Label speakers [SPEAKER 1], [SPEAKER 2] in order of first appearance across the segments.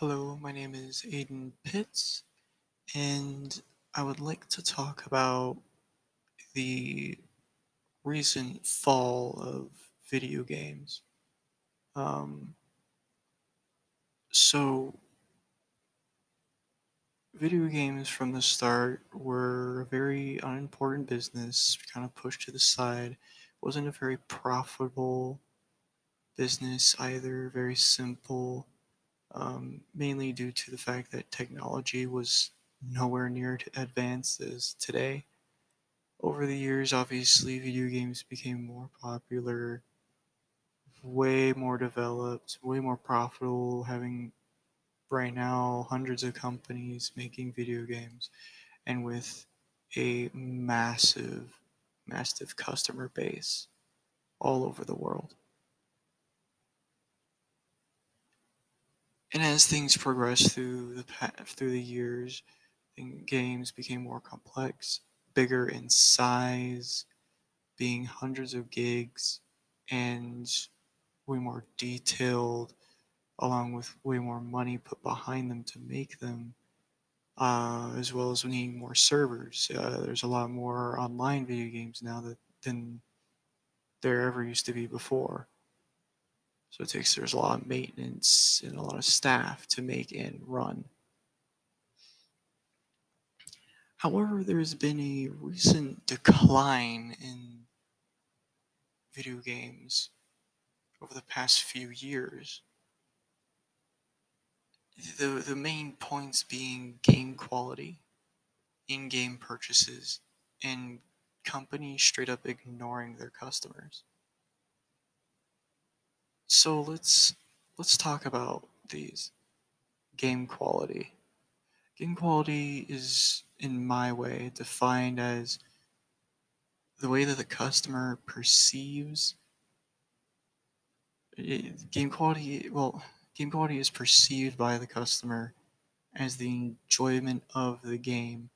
[SPEAKER 1] Hello, my name is Aiden Pitts, and I would like to talk about the recent fall of video games. Um, so, video games from the start were a very unimportant business, kind of pushed to the side. It Wasn't a very profitable business either, very simple um, mainly due to the fact that technology was nowhere near advanced as today. Over the years, obviously, video games became more popular, way more developed, way more profitable, having right now hundreds of companies making video games, and with a massive, massive customer base all over the world. And as things progressed through the through the years, games became more complex, bigger in size, being hundreds of gigs, and way more detailed, along with way more money put behind them to make them, uh, as well as needing more servers. Uh, there's a lot more online video games now that, than there ever used to be before. So it takes there's a lot of maintenance and a lot of staff to make and run. However, there's been a recent decline in video games over the past few years. The, the main points being game quality, in game purchases, and companies straight up ignoring their customers. So let's let's talk about these game quality. Game quality is in my way defined as the way that the customer perceives it, game quality well game quality is perceived by the customer as the enjoyment of the game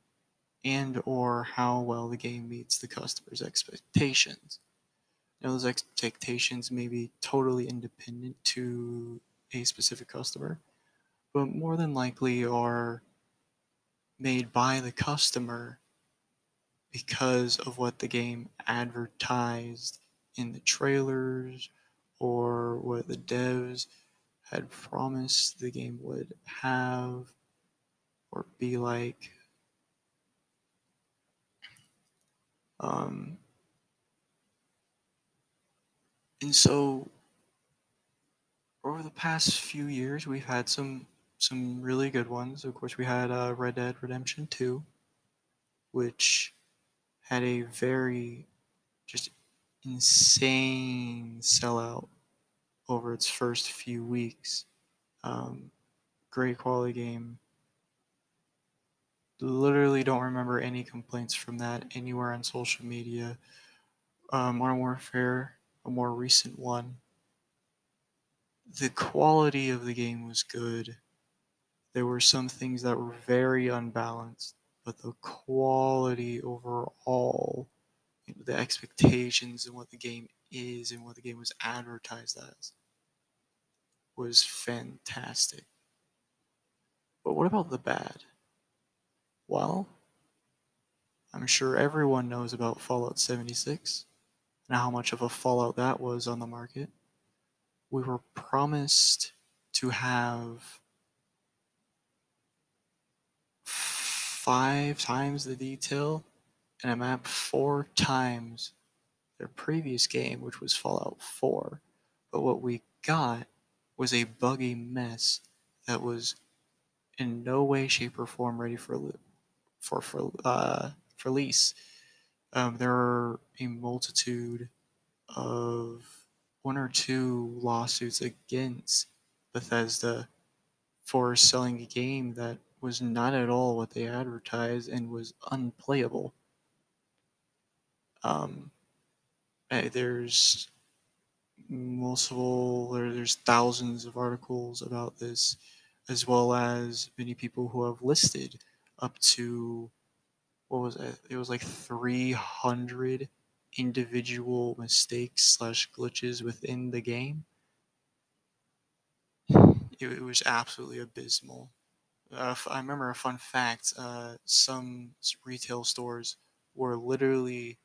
[SPEAKER 1] and or how well the game meets the customer's expectations know, those expectations may be totally independent to a specific customer, but more than likely are made by the customer because of what the game advertised in the trailers or what the devs had promised the game would have or be like. Um, and so over the past few years, we've had some some really good ones. Of course, we had uh, Red Dead Redemption Two, which had a very just insane sellout over its first few weeks. Um, great quality game. Literally don't remember any complaints from that anywhere on social media. Um, Modern Warfare a more recent one. The quality of the game was good. There were some things that were very unbalanced, but the quality overall, you know, the expectations and what the game is and what the game was advertised as was fantastic. But what about the bad? Well, I'm sure everyone knows about Fallout 76 and how much of a fallout that was on the market. We were promised to have five times the detail and a map four times their previous game, which was Fallout 4. But what we got was a buggy mess that was in no way, shape, or form ready for for for uh, for. Um, there are a multitude of one or two lawsuits against Bethesda for selling a game that was not at all what they advertised and was unplayable. Um, there's multiple, or there's thousands of articles about this, as well as many people who have listed up to what was it? It was like 300 individual mistakes slash glitches within the game. it, it was absolutely abysmal. Uh, I remember a fun fact: uh, some retail stores were literally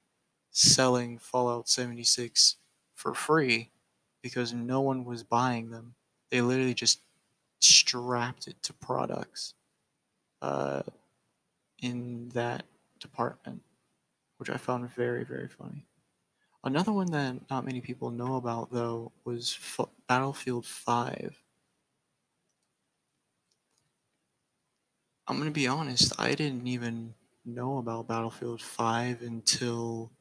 [SPEAKER 1] selling Fallout 76 for free because no one was buying them. They literally just strapped it to products uh, in that department, which I found very, very funny. Another one that not many people know about, though, was F- Battlefield 5. I'm going to be honest, I didn't even know about Battlefield 5 until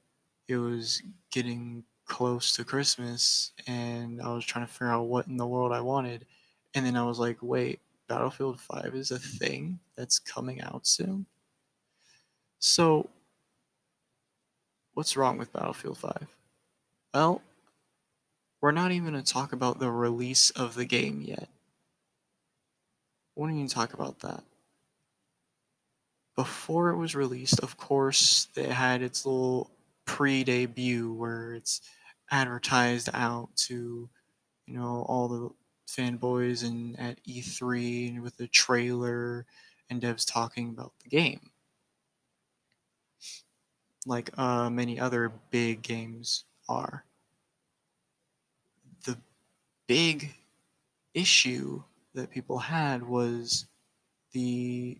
[SPEAKER 1] it was getting close to Christmas and I was trying to figure out what in the world I wanted. And then I was like, wait, Battlefield 5 is a thing that's coming out soon? So, what's wrong with Battlefield 5? Well, we're not even going to talk about the release of the game yet. We won't even talk about that. Before it was released, of course, it had its little pre debut where it's advertised out to, you know, all the fanboys and at E3 and with the trailer and devs talking about the game. Like uh, many other big games are. The big issue that people had was the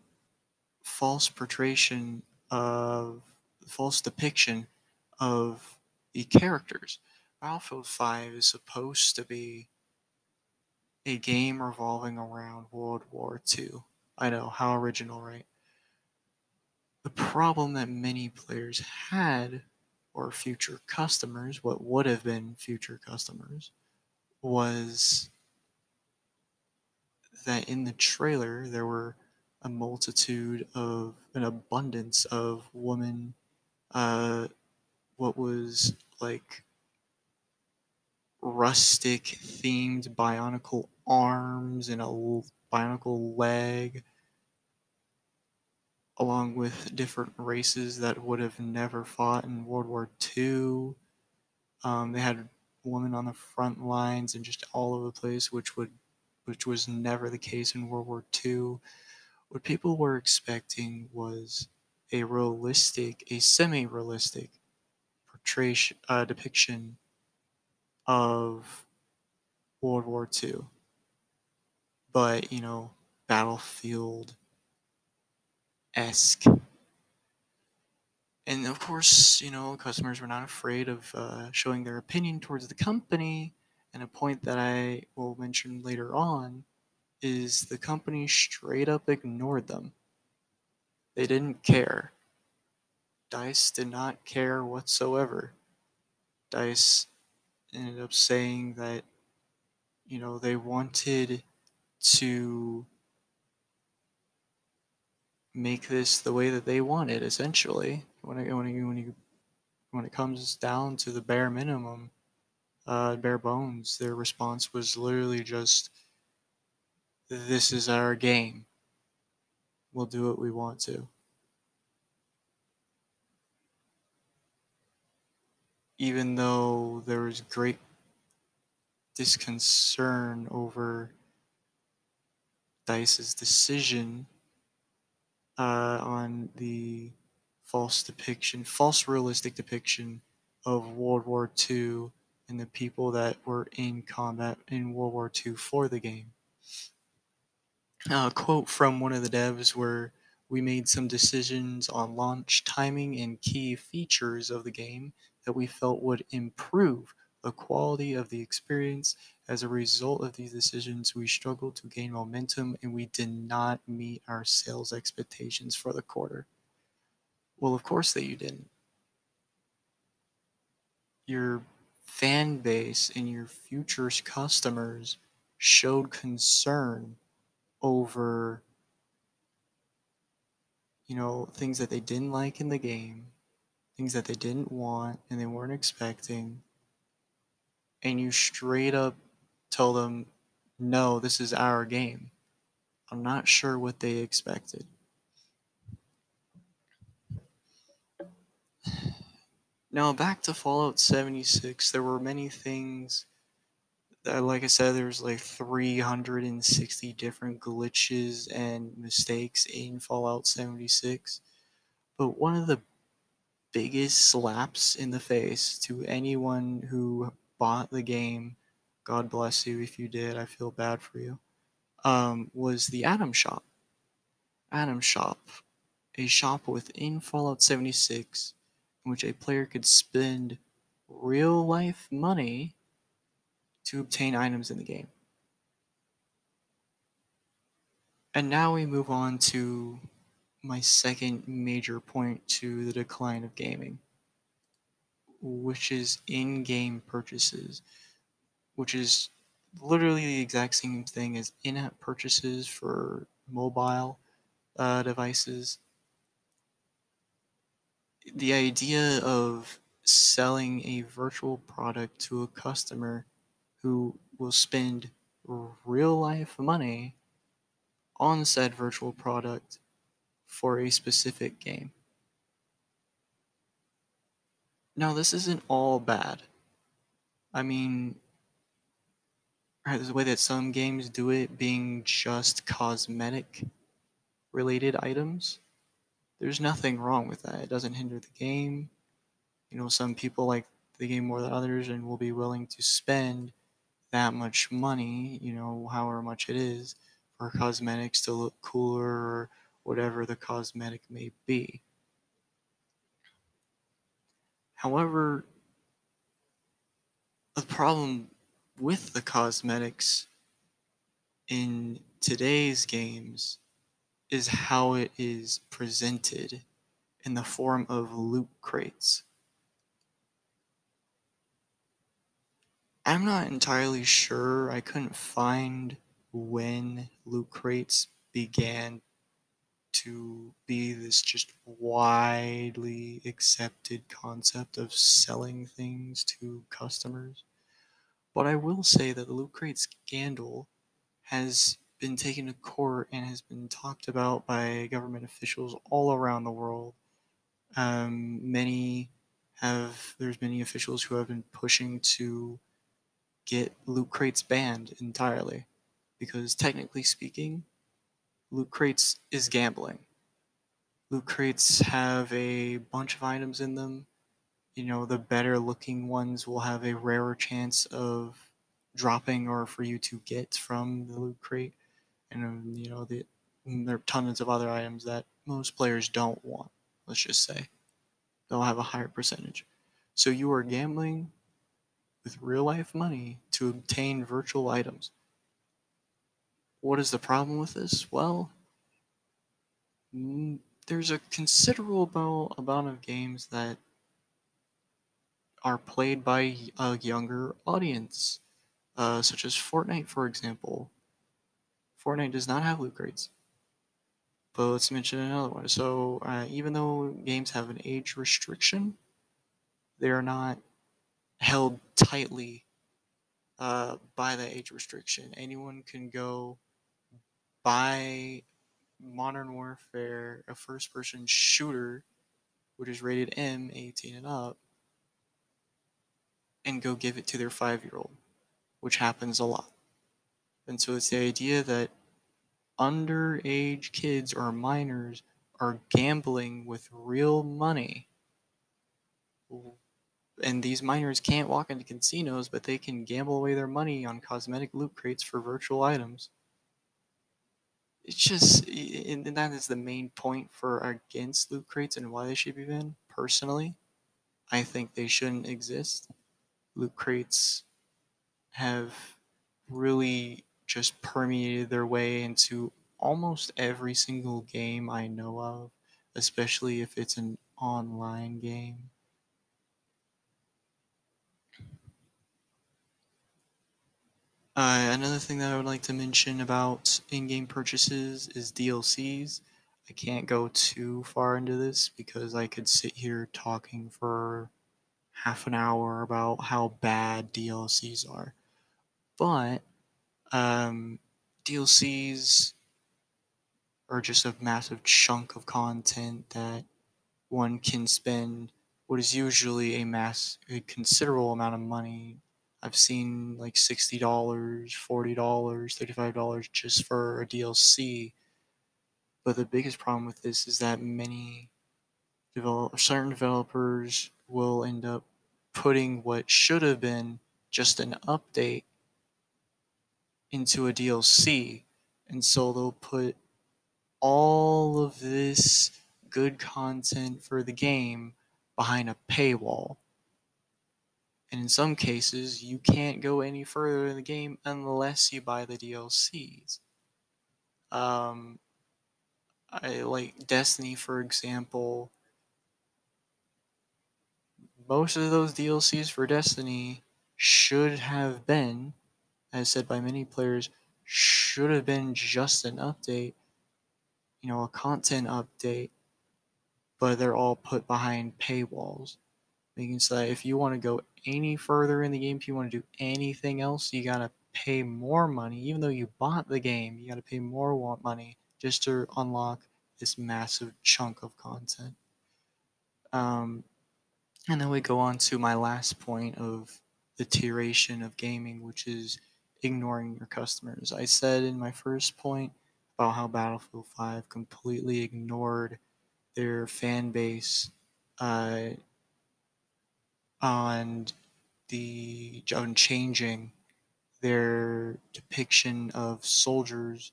[SPEAKER 1] false portrayal of false depiction of the characters. Battlefield 5 is supposed to be a game revolving around World War II. I know, how original, right? The problem that many players had, or future customers, what would have been future customers, was that in the trailer there were a multitude of an abundance of women uh what was like rustic themed bionicle arms and a bionicle leg along with different races that would have never fought in World War II. Um, they had women on the front lines and just all over the place, which would which was never the case in World War II. What people were expecting was a realistic, a semi-realistic portrayal uh, depiction of World War II. But, you know, battlefield esque. And of course, you know, customers were not afraid of uh, showing their opinion towards the company. And a point that I will mention later on is the company straight up ignored them. They didn't care. Dice did not care whatsoever. Dice ended up saying that, you know, they wanted to make this the way that they wanted, essentially. When it, when it, when you when it comes down to the bare minimum, uh, bare bones, their response was literally just, "This is our game. We'll do what we want to." Even though there was great disconcern over Dice's decision uh, on the false depiction, false realistic depiction of World War II and the people that were in combat in World War II for the game. a quote from one of the devs where we made some decisions on launch timing and key features of the game that we felt would improve the quality of the experience. As a result of these decisions, we struggled to gain momentum and we did not meet our sales expectations for the quarter. Well, of course that you didn't. Your fan base and your future customers showed concern over you know things that they didn't like in the game things that they didn't want and they weren't expecting and you straight up tell them no this is our game i'm not sure what they expected now back to fallout 76 there were many things That, like I said, there's like 360 different glitches and mistakes in Fallout 76. But one of the biggest slaps in the face to anyone who bought the game, God bless you if you did, I feel bad for you, um, was the Atom Shop. Atom Shop, a shop within Fallout 76 in which a player could spend real life money to obtain items in the game. And now we move on to my second major point to the decline of gaming, which is in game purchases, which is literally the exact same thing as in app purchases for mobile uh, devices. The idea of selling a virtual product to a customer who will spend real life money on said virtual product for a specific game. Now, this isn't all bad. I mean, the way that some games do it being just cosmetic related items, there's nothing wrong with that. It doesn't hinder the game. You know, some people like the game more than others and will be willing to spend that much money, you know, however much it is, for cosmetics to look cooler or whatever the cosmetic may be. However, the problem with the cosmetics in today's games is how it is presented in the form of loot crates. I'm not entirely sure. I couldn't find when loot crates began to be this just widely accepted concept of selling things to customers. But I will say that the Loot Crate scandal has been taken to court and has been talked about by government officials all around the world. Um, many have, there's many officials who have been pushing to get loot crates banned entirely because technically speaking, loot crates is gambling. Loot crates have a bunch of items in them. You know, the better looking ones will have a rarer chance of dropping or for you to get from the loot crate. And, um, you know, the, there are tons of other items that most players don't want, let's just say. They'll have a higher percentage. So you are gambling with real life money to obtain virtual items. What is the problem with this? Well, there's a considerable amount of games that are played by a younger audience, uh, such as Fortnite, for example. Fortnite does not have loot crates. But let's mention another one. So, uh, even though games have an age restriction, they are not held tightly uh, by the age restriction. Anyone can go buy Modern Warfare, a first person shooter, which is rated M, 18 and up, and go give it to their five year old, which happens a lot. And so it's the idea that underage kids or minors are gambling with real money. And these minors can't walk into casinos, but they can gamble away their money on cosmetic loot crates for virtual items it's just and that is the main point for against loot crates and why they should be banned personally i think they shouldn't exist loot crates have really just permeated their way into almost every single game i know of especially if it's an online game Uh, another thing that I would like to mention about in-game purchases is DLCs. I can't go too far into this because I could sit here talking for half an hour about how bad DLCs are. But um, DLCs are just a massive chunk of content that one can spend what is usually a mass a considerable amount of money I've seen like $60, $40, $35 just for a DLC. But the biggest problem with this is that many develop certain developers will end up putting what should have been just an update into a DLC. And so they'll put all of this good content for the game behind a paywall. And in some cases, you can't go any further in the game unless you buy the DLCs. Um, I like Destiny, for example. Most of those DLCs for Destiny should have been, as said by many players, should have been just an update, you know, a content update, but they're all put behind paywalls making so that if you want to go any further in the game, if you want to do anything else, you gotta pay more money. Even though you bought the game, you gotta pay more money just to unlock this massive chunk of content. Um, and then we go on to my last point of the tieration of gaming, which is ignoring your customers. I said in my first point about how Battlefield 5 completely ignored their fan base uh, on the on changing their depiction of soldiers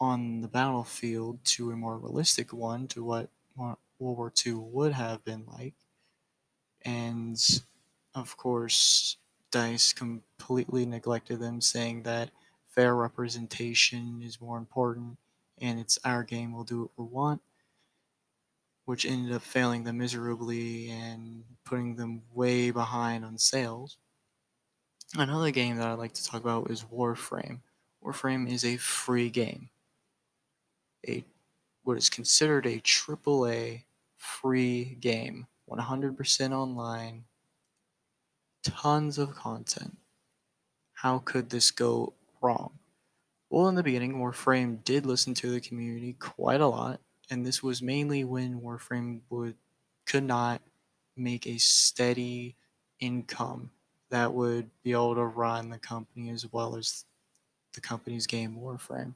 [SPEAKER 1] on the battlefield to a more realistic one to what World War II would have been like. And of course, DICE completely neglected them, saying that fair representation is more important and it's our game, we'll do what we want which ended up failing them miserably and putting them way behind on sales. Another game that I'd like to talk about is Warframe. Warframe is a free game. A what is considered a AAA free game, 100% online, tons of content. How could this go wrong? Well, in the beginning, Warframe did listen to the community quite a lot and this was mainly when Warframe would could not make a steady income that would be able to run the company as well as the company's game Warframe.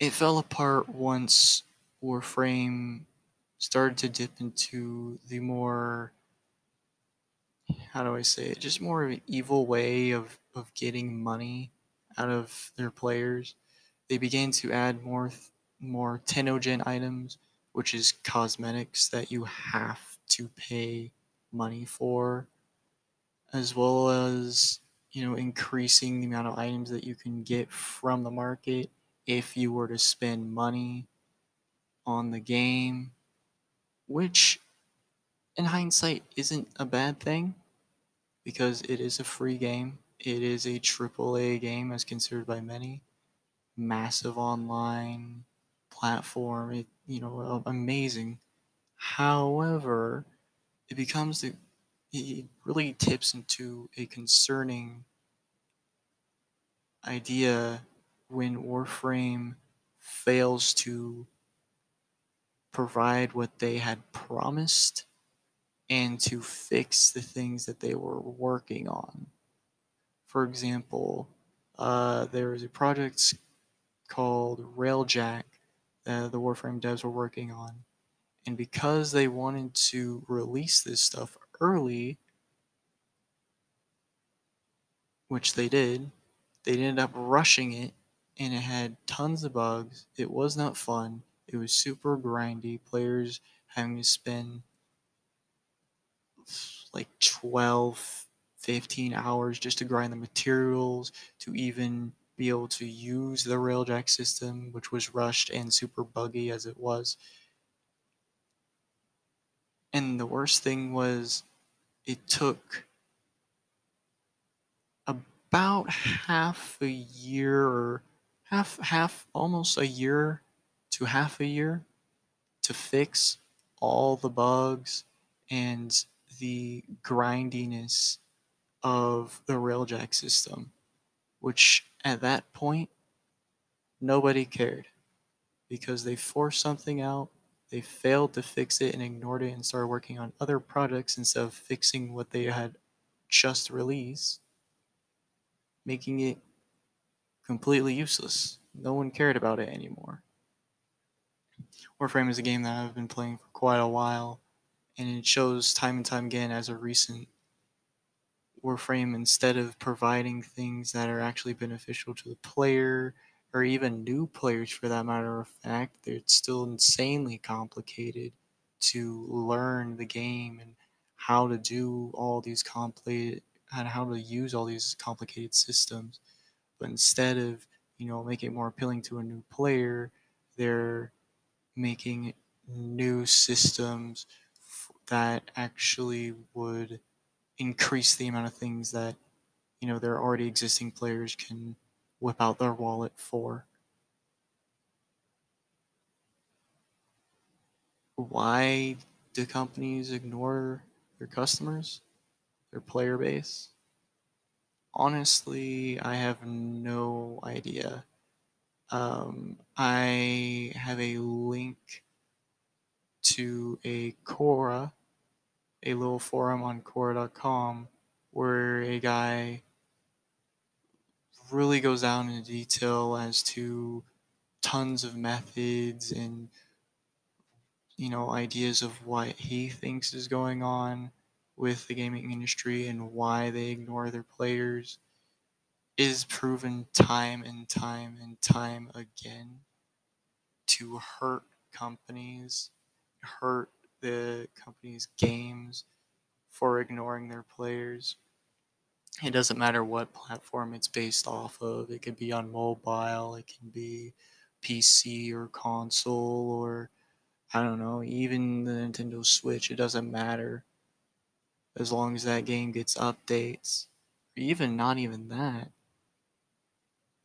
[SPEAKER 1] It fell apart once Warframe started to dip into the more how do I say it? Just more of an evil way of, of getting money out of their players they began to add more more TennoGen items, which is cosmetics that you have to pay money for, as well as you know increasing the amount of items that you can get from the market if you were to spend money on the game, which in hindsight isn't a bad thing because it is a free game. It is a AAA game as considered by many massive online platform. It, you know, uh, amazing. However, it becomes the, it really tips into a concerning idea when Warframe fails to provide what they had promised and to fix the things that they were working on. For example, uh, there was a project called Railjack that the Warframe devs were working on. And because they wanted to release this stuff early, which they did, they ended up rushing it and it had tons of bugs. It was not fun. It was super grindy. Players having to spend like 12, 15 hours just to grind the materials, to even be able to use the Railjack system, which was rushed and super buggy as it was. And the worst thing was, it took about half a year or half half almost a year to half a year to fix all the bugs and the grindiness of the railjack system which at that point, nobody cared because they forced something out, they failed to fix it and ignored it and started working on other projects instead of fixing what they had just released, making it completely useless. No one cared about it anymore. Warframe is a game that I've been playing for quite a while, and it shows time and time again as a recent Warframe, instead of providing things that are actually beneficial to the player, or even new players for that matter of fact, it's still insanely complicated to learn the game and how to do all these complicated and how to use all these complicated systems. But instead of, you know, making it more appealing to a new player, they're making new systems that actually would increase the amount of things that you know their already existing players can whip out their wallet for. Why do companies ignore their customers, their player base? Honestly, I have no idea. Um, I have a link to a Quora, a little forum on Quora.com, where a guy really goes down into detail as to tons of methods and you know ideas of what he thinks is going on with the gaming industry and why they ignore their players is proven time and time and time again to hurt companies, hurt the company's games for ignoring their players. It doesn't matter what platform it's based off of. It could be on mobile, it can be PC or console or I don't know, even the Nintendo Switch, it doesn't matter. As long as that game gets updates. Even not even that.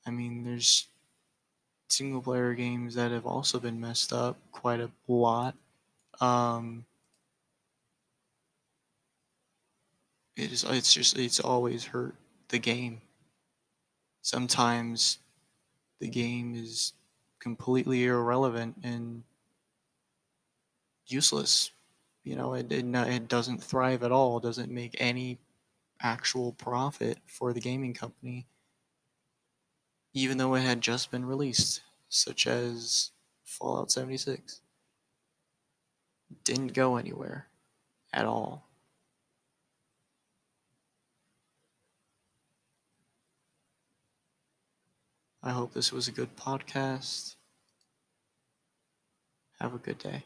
[SPEAKER 1] I mean, there's single player games that have also been messed up quite a lot. Um, it is it's just it's always hurt the game. Sometimes the game is completely irrelevant and useless. You know, it, it, it doesn't thrive at all, doesn't make any actual profit for the gaming company even though it had just been released, such as Fallout 76. Didn't go anywhere at all. I hope this was a good podcast. Have a good day.